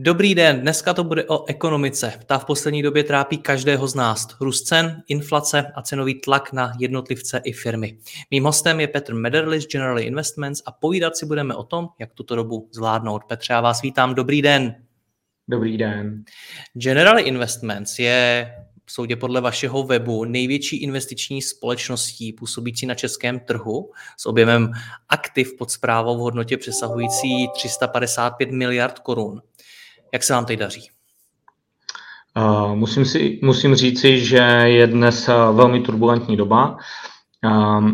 Dobrý den, dneska to bude o ekonomice. Ta v poslední době trápí každého z nás. Růst cen, inflace a cenový tlak na jednotlivce i firmy. Mým hostem je Petr Mederlis, General Investments a povídat si budeme o tom, jak tuto dobu zvládnout. Petře, já vás vítám, dobrý den. Dobrý den. General Investments je soudě podle vašeho webu největší investiční společností působící na českém trhu s objemem aktiv pod zprávou v hodnotě přesahující 355 miliard korun. Jak se vám teď daří? Uh, musím, si, musím říci, že je dnes uh, velmi turbulentní doba. Uh,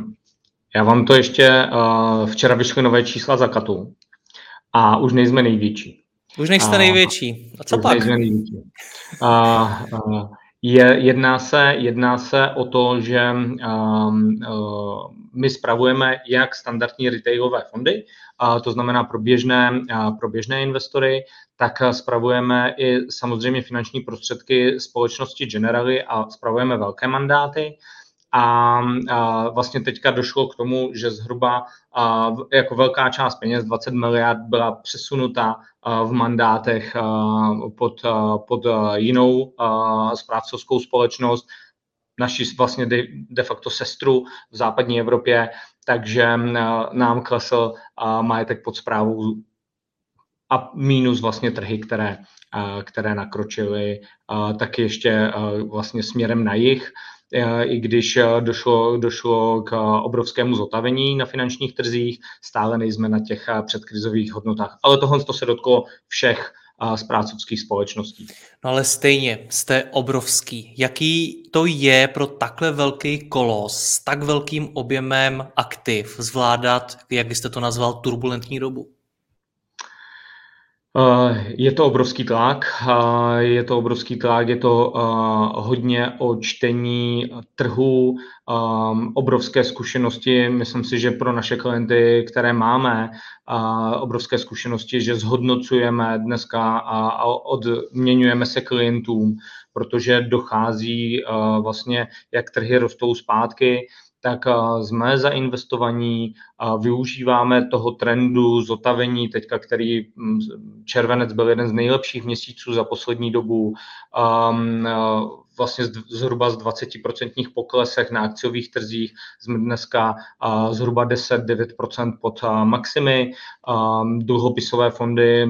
já vám to ještě, uh, včera vyšly nové čísla za Katu a už nejsme největší. Už nejste největší. A co už pak? Nejsme největší. Uh, je, jedná, se, jedná se o to, že um, uh, my spravujeme jak standardní retailové fondy, to znamená pro běžné, pro běžné investory, tak spravujeme i samozřejmě finanční prostředky společnosti Generali a spravujeme velké mandáty. A, vlastně teďka došlo k tomu, že zhruba jako velká část peněz, 20 miliard, byla přesunuta v mandátech pod, pod jinou správcovskou společnost, naši vlastně de, de facto sestru v západní Evropě, takže a, nám klesl a, majetek pod zprávou a mínus vlastně trhy, které, které nakročily taky ještě vlastně směrem na jich, i když došlo, došlo k obrovskému zotavení na finančních trzích, stále nejsme na těch předkrizových hodnotách. Ale tohle to se dotklo všech z prácovských společností. No ale stejně jste obrovský. Jaký to je pro takhle velký kolos s tak velkým objemem aktiv zvládat, jak byste to nazval, turbulentní dobu? Eh, je to obrovský tlak, eh, je to obrovský tlak, je to eh, hodně o čtení trhu, obrovské zkušenosti. Myslím si, že pro naše klienty, které máme, obrovské zkušenosti, že zhodnocujeme dneska a odměňujeme se klientům, protože dochází vlastně, jak trhy rostou zpátky, tak jsme zainvestovaní, využíváme toho trendu zotavení, teďka, který mm, červenec byl jeden z nejlepších měsíců za poslední dobu, vlastně zhruba z 20% poklesech na akciových trzích jsme dneska zhruba 10-9% pod maximy. Dluhopisové fondy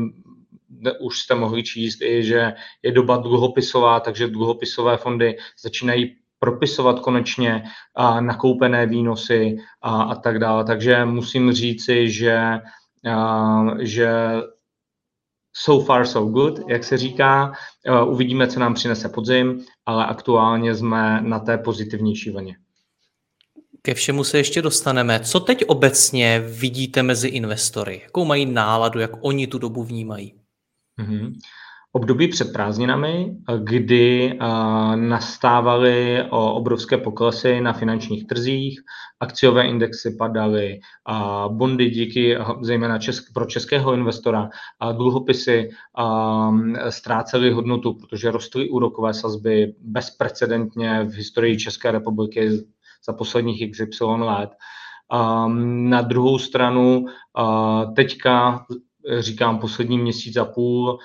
už jste mohli číst i, že je doba dluhopisová, takže dluhopisové fondy začínají propisovat konečně a, nakoupené výnosy a, a tak dále. Takže musím říci, že, a, že so far so good, jak se říká. Uvidíme, co nám přinese podzim, ale aktuálně jsme na té pozitivnější vlně. Ke všemu se ještě dostaneme. Co teď obecně vidíte mezi investory? Jakou mají náladu, jak oni tu dobu vnímají? Mm-hmm období před prázdninami, kdy nastávaly obrovské poklesy na finančních trzích, akciové indexy padaly, bondy díky zejména česk, pro českého investora, dluhopisy ztrácely hodnotu, protože rostly úrokové sazby bezprecedentně v historii České republiky za posledních XY let. Na druhou stranu teďka říkám poslední měsíc a půl,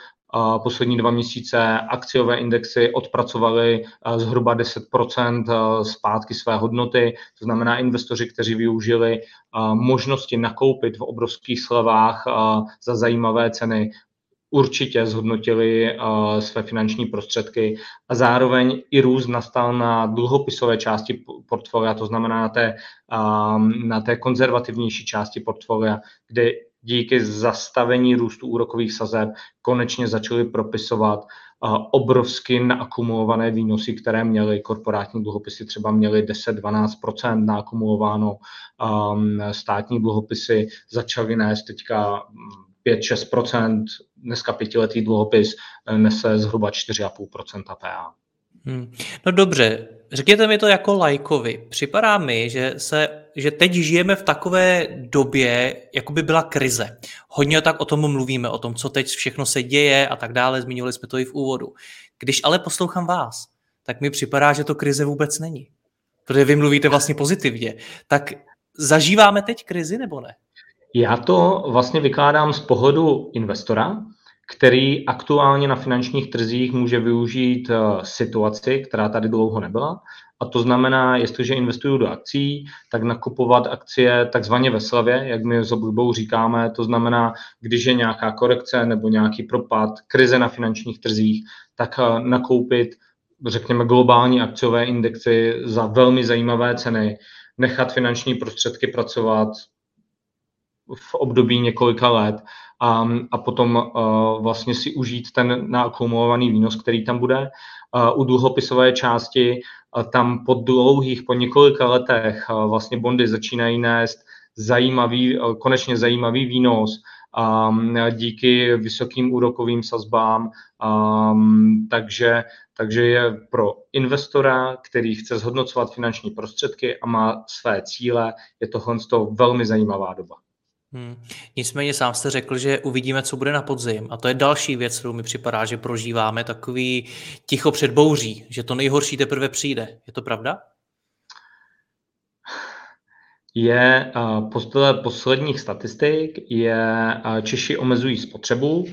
poslední dva měsíce akciové indexy odpracovaly eh, zhruba 10% eh, zpátky své hodnoty, to znamená investoři, kteří využili eh, možnosti nakoupit v obrovských slevách za zajímavé ceny, určitě zhodnotili své finanční prostředky. A zároveň i růst nastal na dluhopisové části portfolia, to znamená na té, na té konzervativnější části portfolia, kde díky zastavení růstu úrokových sazeb konečně začali propisovat obrovsky naakumulované výnosy, které měly korporátní dluhopisy, třeba měly 10-12% naakumulováno, státní dluhopisy začaly nést teďka 5-6%, dneska pětiletý dluhopis eh, nese zhruba 4,5% PA. Hmm. No dobře, řekněte mi to jako lajkovi. Připadá mi, že, se, že teď žijeme v takové době, jako by byla krize. Hodně tak o tom mluvíme, o tom, co teď všechno se děje a tak dále, zmiňovali jsme to i v úvodu. Když ale poslouchám vás, tak mi připadá, že to krize vůbec není. Protože vy mluvíte vlastně pozitivně. Tak zažíváme teď krizi nebo ne? Já to vlastně vykládám z pohledu investora, který aktuálně na finančních trzích může využít eh, situaci, která tady dlouho nebyla. A to znamená, jestliže investuju do akcí, tak nakupovat akcie takzvaně ve slavě, jak my s oblibou říkáme, to znamená, když je nějaká korekce nebo nějaký propad, krize na finančních trzích, tak eh, nakoupit, řekněme, globální akciové indexy za velmi zajímavé ceny, nechat finanční prostředky pracovat v období několika let a, a potom uh, vlastně si užít ten naakumulovaný výnos, který tam bude. Uh, u dluhopisové části uh, tam po dlouhých, po několika letech uh, vlastně bondy začínají nést zajímavý, uh, konečně zajímavý výnos um, díky vysokým úrokovým sazbám, um, takže, takže je pro investora, který chce zhodnocovat finanční prostředky a má své cíle, je tohle velmi zajímavá doba. Hmm. Nicméně sám jste řekl, že uvidíme, co bude na podzim. A to je další věc, kterou mi připadá, že prožíváme takový ticho před bouří, že to nejhorší teprve přijde. Je to pravda? Je podle posledních statistik je Češi omezují spotřebu,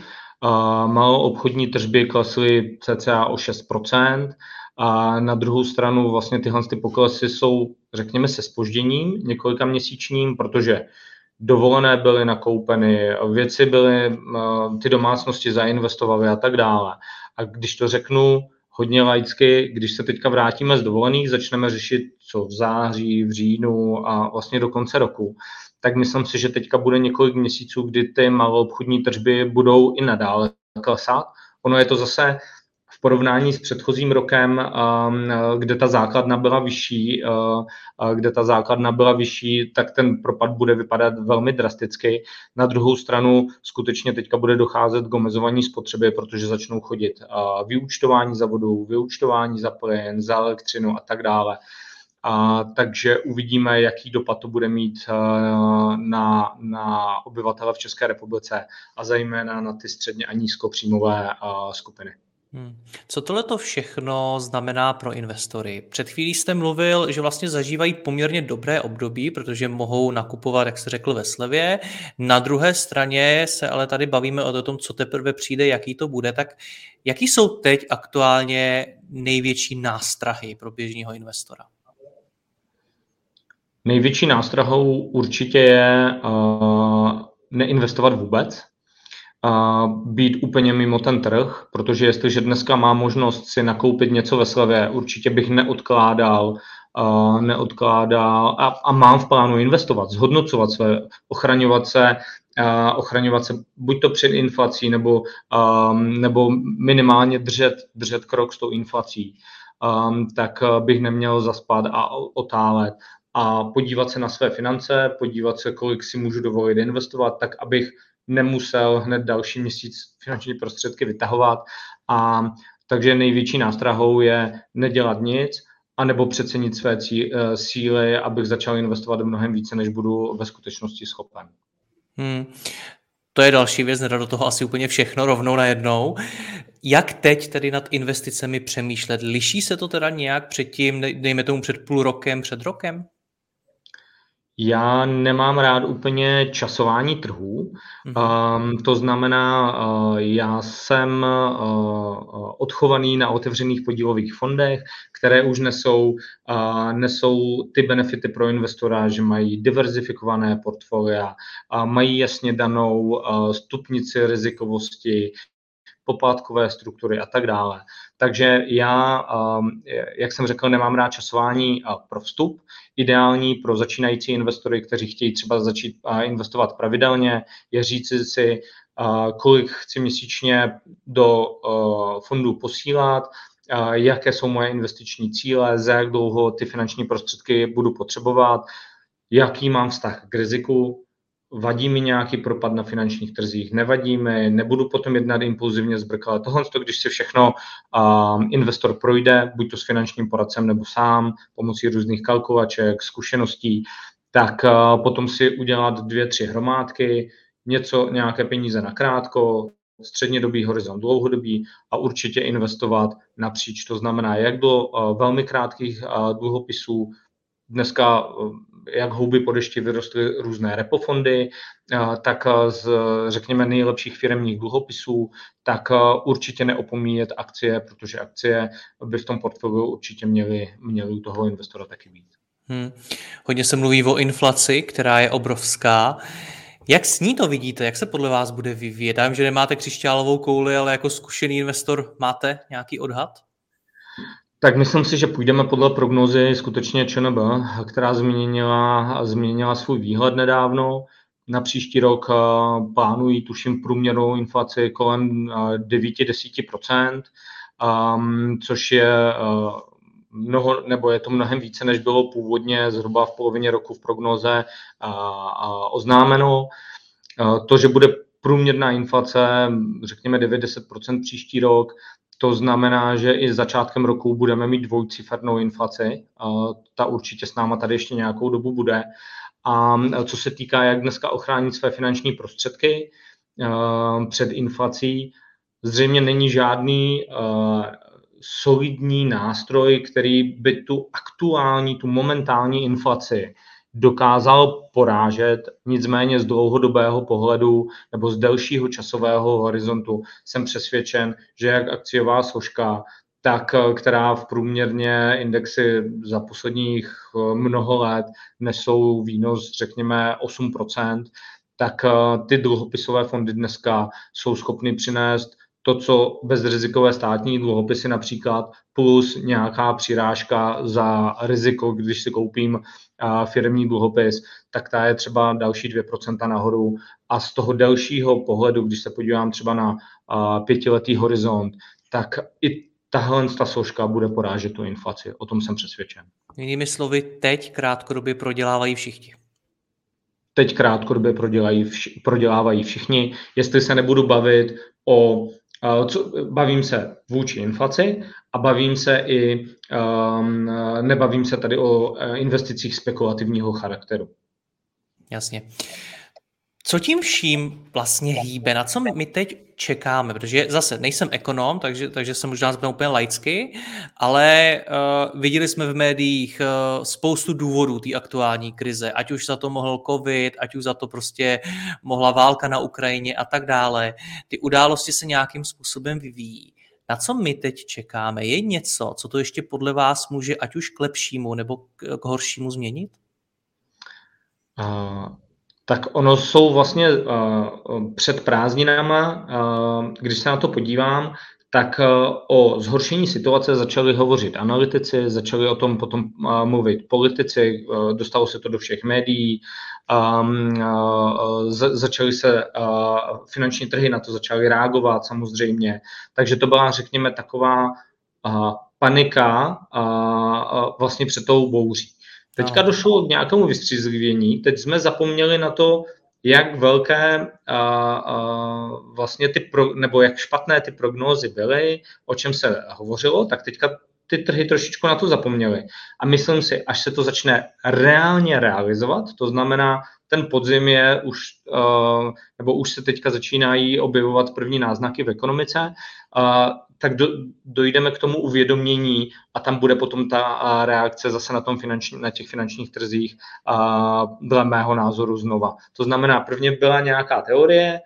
malou obchodní tržby klesly cca o 6%, a na druhou stranu vlastně tyhle ty poklesy jsou, řekněme, se spožděním několika měsíčním, protože dovolené byly nakoupeny, věci byly, eh, ty domácnosti zainvestovaly a tak dále. A když to řeknu hodně laicky, když se teďka vrátíme z dovolených, začneme řešit, co v září, v říjnu a vlastně do konce roku, tak myslím si, že teďka bude několik měsíců, kdy ty malou obchodní tržby budou i nadále klesat. Ono je to zase v porovnání s předchozím rokem, um, kde ta základna byla vyšší, uh, kde ta základna byla vyšší, tak ten propad bude vypadat velmi drasticky. Na druhou stranu skutečně teďka bude docházet k omezování spotřeby, protože začnou chodit uh, vyúčtování za vodu, vyúčtování za plyn, za elektřinu a tak dále. A, takže uvidíme, jaký dopad to bude mít uh, na, na obyvatele v České republice a zejména na ty středně a nízkopříjmové uh, skupiny. Hmm. Co tohle to všechno znamená pro investory? Před chvílí jste mluvil, že vlastně zažívají poměrně dobré období, protože mohou nakupovat, jak jste řekl, ve slevě. Na druhé straně se ale tady bavíme o tom, co teprve přijde, jaký to bude. Tak jaký jsou teď aktuálně největší nástrahy pro běžného investora? Největší nástrahou určitě je uh, neinvestovat vůbec, být úplně mimo ten trh, protože jestliže dneska má možnost si nakoupit něco ve slevě, určitě bych neodkládal, uh, neodkládal a, a mám v plánu investovat, zhodnocovat své, ochraňovat se, uh, ochraňovat se buď to před inflací, nebo, um, nebo minimálně držet, držet krok s tou inflací, um, tak bych neměl zaspat a otálet. A podívat se na své finance, podívat se, kolik si můžu dovolit investovat, tak abych nemusel hned další měsíc finanční prostředky vytahovat. A takže největší nástrahou je nedělat nic, anebo přecenit své cí, eh, síly, abych začal investovat mnohem více, než budu ve skutečnosti schopen. Hmm. To je další věc, nedá do toho asi úplně všechno rovnou najednou. Jak teď tedy nad investicemi přemýšlet? Liší se to teda nějak předtím, dejme tomu před půl rokem, před rokem? Já nemám rád úplně časování trhů. Um, to znamená, uh, já jsem uh, odchovaný na otevřených podílových fondech, které už nesou, uh, nesou ty benefity pro investora, že mají diverzifikované portfolia, uh, mají jasně danou uh, stupnici rizikovosti, poplátkové struktury a tak dále. Takže já, um, jak jsem řekl, nemám rád časování pro vstup. Ideální pro začínající investory, kteří chtějí třeba začít investovat pravidelně, je říci si, kolik chci měsíčně do fondu posílat, jaké jsou moje investiční cíle, za jak dlouho ty finanční prostředky budu potřebovat, jaký mám vztah k riziku, vadí mi nějaký propad na finančních trzích, nevadí mi, nebudu potom jednat impulzivně zbrkle. Tohle, to, když si všechno uh, investor projde, buď to s finančním poradcem nebo sám, pomocí různých kalkulaček, zkušeností, tak uh, potom si udělat dvě, tři hromádky, něco, nějaké peníze na krátko, střednědobý horizont, dlouhodobý a určitě investovat napříč. To znamená, jak do uh, velmi krátkých uh, dluhopisů, dneska jak houby po dešti vyrostly různé repofondy, tak z, řekněme, nejlepších firmních dluhopisů, tak určitě neopomíjet akcie, protože akcie by v tom portfoliu určitě měly, měly u toho investora taky být. Hmm. Hodně se mluví o inflaci, která je obrovská. Jak s ní to vidíte? Jak se podle vás bude vyvíjet? Já vím, že nemáte křišťálovou kouli, ale jako zkušený investor máte nějaký odhad? Tak myslím si, že půjdeme podle prognózy skutečně ČNB, která změnila, změnila svůj výhled nedávno. Na příští rok eh, plánují, tuším, průměrnou inflaci kolem 9-10%, eh, um, což je uh, mnoho, nebo je to mnohem více, než bylo původně zhruba v polovině roku v prognoze oznámeno. To, že bude průměrná inflace, řekněme 9-10% příští rok, to znamená, že i začátkem roku budeme mít dvojcifernou inflaci. Ta určitě s náma tady ještě nějakou dobu bude. A co se týká, jak dneska ochránit své finanční prostředky před inflací, zřejmě není žádný solidní nástroj, který by tu aktuální, tu momentální inflaci dokázal porážet, nicméně z dlouhodobého pohledu nebo z delšího časového horizontu jsem přesvědčen, že jak akciová složka, tak která v průměrně indexy za posledních eh, mnoho let nesou výnos, řekněme, 8%, tak eh, ty dluhopisové fondy dneska jsou schopny přinést to, co bezrizikové státní dluhopisy například, plus nějaká přirážka za riziko, když si koupím firmní dluhopis, tak ta je třeba další 2% nahoru. A z toho delšího pohledu, když se podívám třeba na pětiletý horizont, tak i tahle ta složka bude porážet tu inflaci. O tom jsem přesvědčen. Jinými slovy, teď krátkodobě prodělávají všichni. Teď krátkodobě prodělají vš- prodělávají všichni. Jestli se nebudu bavit o co, bavím se vůči inflaci a bavím se i, um, nebavím se tady o eh, investicích spekulativního charakteru. Jasně. Co tím vším vlastně hýbe? Na co my, teď čekáme? Protože zase nejsem ekonom, takže, takže jsem možná zbyl úplně laicky, ale uh, viděli jsme v médiích uh, spoustu důvodů té aktuální krize, ať už za to mohl covid, ať už za to prostě mohla válka na Ukrajině a tak dále. Ty události se nějakým způsobem vyvíjí. Na co my teď čekáme? Je něco, co to ještě podle vás může ať už k lepšímu nebo k, k horšímu změnit? Uh tak ono jsou vlastně uh, před prázdninama, uh, když se na to podívám, tak uh, o zhoršení situace začali hovořit analytici, začali o tom potom mluvit politici, dostalo se to do všech médií, za, začaly se finanční trhy na to začaly reagovat samozřejmě, takže to byla, řekněme, taková panika vlastně před tou bouří. Teďka došlo k nějakému vystřízlivění, teď jsme zapomněli na to, jak velké a, a, vlastně ty, pro, nebo jak špatné ty prognózy byly, o čem se hovořilo, tak teďka ty trhy trošičku na to zapomněly. A myslím si, až se to začne reálně realizovat, to znamená, ten podzim je už, nebo už se teďka začínají objevovat první náznaky v ekonomice, tak do, dojdeme k tomu uvědomění a tam bude potom ta reakce zase na, tom finanční, na těch finančních trzích dle mého názoru znova. To znamená, prvně byla nějaká teorie,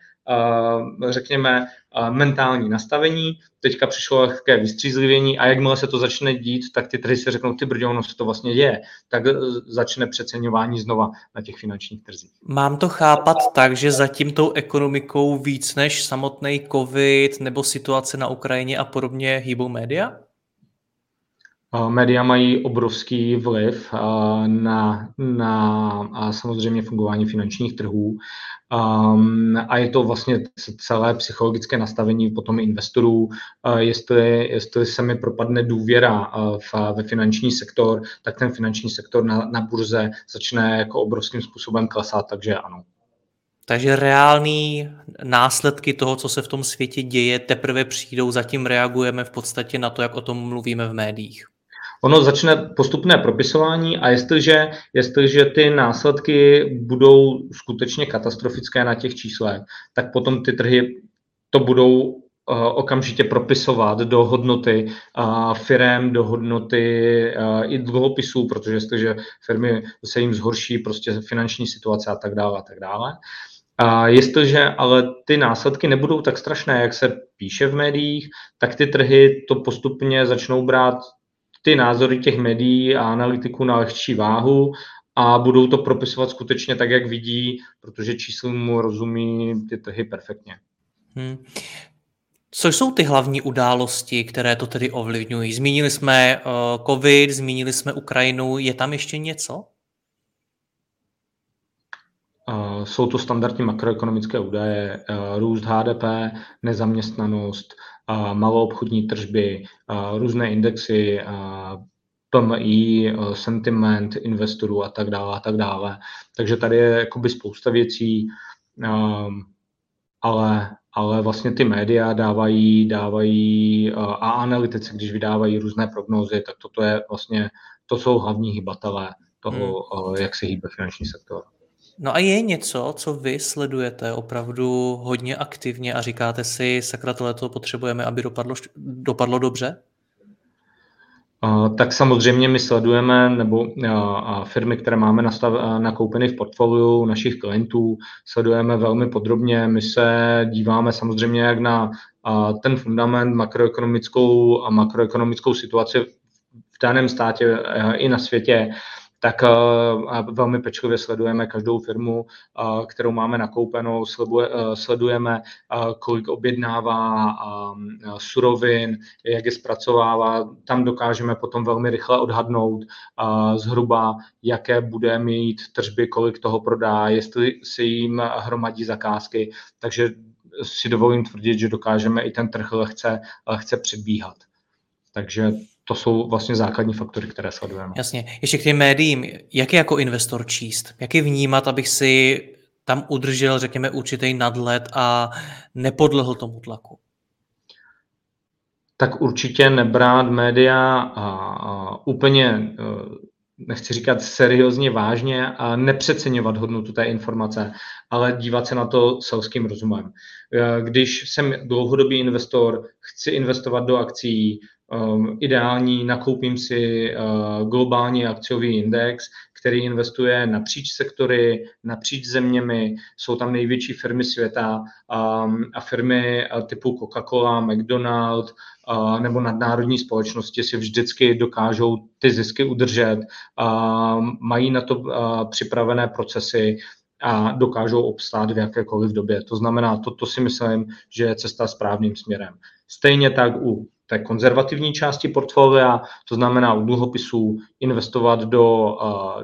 řekněme, mentální nastavení, teďka přišlo lehké vystřízlivění a jakmile se to začne dít, tak ty trhy si řeknou, ty brdě, ono se to vlastně děje, tak e, začne přeceňování znova na těch finančních trzích. Mám to chápat tak, že za tím tou ekonomikou víc než samotný covid nebo situace na Ukrajině a podobně hýbou média? Média mají obrovský vliv na, na samozřejmě fungování finančních trhů a je to vlastně celé psychologické nastavení potom investorů, jestli, jestli se mi propadne důvěra ve finanční sektor, tak ten finanční sektor na, na burze začne jako obrovským způsobem klesat, takže ano. Takže reální následky toho, co se v tom světě děje, teprve přijdou, zatím reagujeme v podstatě na to, jak o tom mluvíme v médiích. Ono začne postupné propisování a jestliže, jestliže ty následky budou skutečně katastrofické na těch číslech, tak potom ty trhy to budou uh, okamžitě propisovat do hodnoty uh, firem, do hodnoty uh, i dluhopisů, protože jestliže firmy se jim zhorší prostě finanční situace a tak dále a tak dále. A jestliže ale ty následky nebudou tak strašné, jak se píše v médiích, tak ty trhy to postupně začnou brát ty názory těch médií a analytiků na lehčí váhu a budou to propisovat skutečně tak, jak vidí, protože číslům mu rozumí ty trhy perfektně. Hmm. Co jsou ty hlavní události, které to tedy ovlivňují? Zmínili jsme uh, COVID, zmínili jsme Ukrajinu, je tam ještě něco? Uh, jsou to standardní makroekonomické údaje, uh, růst HDP, nezaměstnanost, maloobchodní tržby, různé indexy, PMI, sentiment investorů a tak dále a tak dále. Takže tady je jakoby spousta věcí, ale, ale vlastně ty média dávají, dávají a analytici, když vydávají různé prognózy, tak toto je vlastně, to jsou hlavní hybatelé toho, hmm. jak se hýbe finanční sektor. No a je něco, co vy sledujete opravdu hodně aktivně a říkáte si, sakra, to potřebujeme, aby dopadlo, dopadlo dobře? Tak samozřejmě my sledujeme, nebo firmy, které máme nastav, nakoupeny v portfoliu našich klientů, sledujeme velmi podrobně. My se díváme samozřejmě jak na ten fundament makroekonomickou a makroekonomickou situaci v daném státě i na světě tak eh, velmi pečlivě sledujeme každou firmu, eh, kterou máme nakoupenou, eh, sledujeme, kolik objednává surovin, jak je zpracovává. Tam dokážeme potom velmi rychle odhadnout zhruba, jaké bude mít tržby, kolik toho prodá, jestli si jim hromadí zakázky. Takže si dovolím tvrdit, že dokážeme i ten trh lehce, lehce předbíhat. Takže to jsou vlastně základní faktory, které sledujeme. Jasně. Ještě k těm médiím. Jak je jako investor číst? Jak je vnímat, abych si tam udržel, řekněme, určitý nadhled a nepodlehl tomu tlaku? Tak určitě nebrát média a, a úplně e, nechci říkat seriózně vážně a nepřeceňovat hodnotu té informace, ale dívat se na to selským rozumem. E, když jsem dlouhodobý investor, chci investovat do akcí, um, ideální, nakoupím si uh, globální akciový index, který investuje napříč sektory, napříč zeměmi, jsou tam největší firmy světa um, a firmy uh, typu Coca-Cola, McDonald uh, nebo nadnárodní společnosti si vždycky dokážou ty zisky udržet, uh, mají na to uh, připravené procesy, a dokážou obstát v jakékoliv době. To znamená, toto si myslím, že je cesta správným směrem. Stejně tak u té konzervativní části portfolia, to znamená u dluhopisů investovat do uh,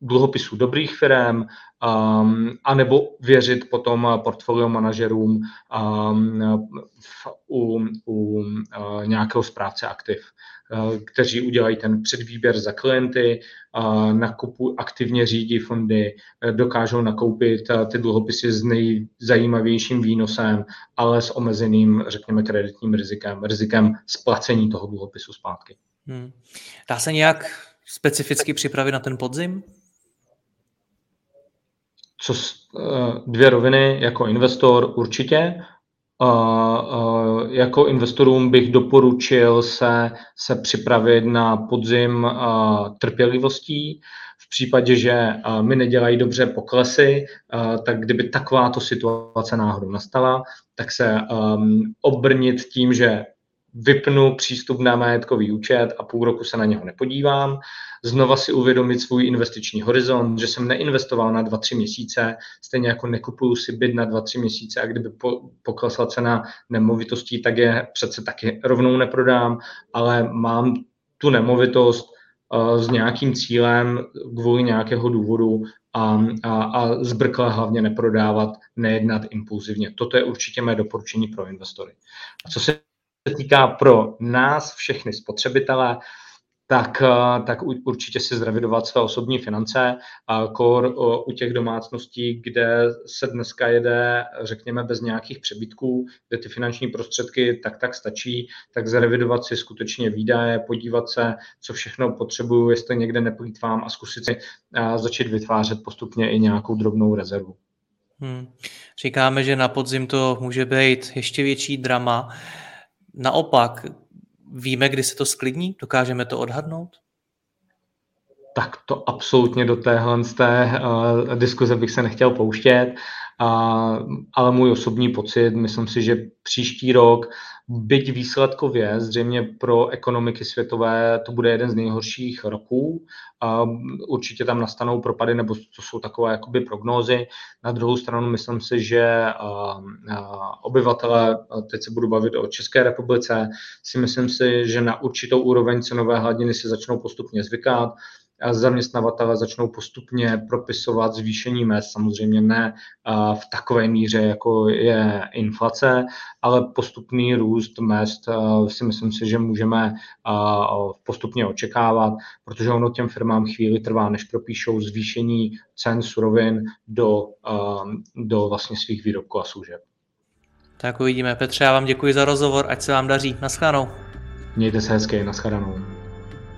dluhopisů dobrých firm, um, anebo věřit potom portfolio manažerům um, v, u, u uh, nějakého správce aktiv. Eh, kteří udělají ten předvýběr za klienty, nakupu, aktivně řídí fondy, eh, dokážou nakoupit eh, ty dluhopisy s nejzajímavějším výnosem, ale s omezeným, řekněme, kreditním rizikem, rizikem splacení toho dluhopisu zpátky. Hmm. Dá se nějak specificky připravit na ten podzim? Co dvě roviny jako investor určitě jako investorům bych doporučil se, se připravit na podzim trpělivostí. V případě, že mi nedělají dobře poklesy, tak kdyby takováto situace náhodou nastala, tak se um, obrnit tím, že vypnu přístup na majetkový účet a půl roku se na něho nepodívám, znova si uvědomit svůj investiční horizont, že jsem neinvestoval na 2-3 měsíce, stejně jako nekupuju si byt na 2-3 měsíce a kdyby po, poklesla cena nemovitostí, tak je přece taky rovnou neprodám, ale mám tu nemovitost s nějakým cílem kvůli nějakého důvodu a, a, a zbrkle hlavně neprodávat, nejednat impulzivně. Toto je určitě mé doporučení pro investory. A co se týká pro nás, všechny spotřebitele, tak, eh, tak určitě si zrevidovat své osobní finance. Kor u těch domácností, kde se dneska jede, řekněme, bez nějakých přebytků, kde ty finanční prostředky tak tak stačí, tak zrevidovat si skutečně výdaje, podívat se, co všechno potřebuju, jestli někde neplýtvám a zkusit si a začít vytvářet postupně i nějakou drobnou rezervu. Hmm. Říkáme, že na podzim to může být ještě větší drama. Naopak, Víme, kdy se to sklidní? Dokážeme to odhadnout? Tak to absolutně do téhle z té uh, diskuze bych se nechtěl pouštět, uh, ale můj osobní pocit, myslím si, že příští rok byť výsledkově zřejmě pro ekonomiky světové to bude jeden z nejhorších roků. Určitě tam nastanou propady, nebo to jsou takové jakoby prognózy. Na druhou stranu myslím si, že obyvatele, teď se budu bavit o České republice, si myslím si, že na určitou úroveň cenové hladiny si začnou postupně zvykat zaměstnavatele začnou postupně propisovat zvýšení mest, samozřejmě ne v takové míře, jako je inflace, ale postupný růst mest si myslím si, že můžeme postupně očekávat, protože ono těm firmám chvíli trvá, než propíšou zvýšení cen surovin do, do vlastně svých výrobků a služeb. Tak uvidíme. Petře, já vám děkuji za rozhovor, ať se vám daří. Naschledanou. Mějte se hezky, naschledanou.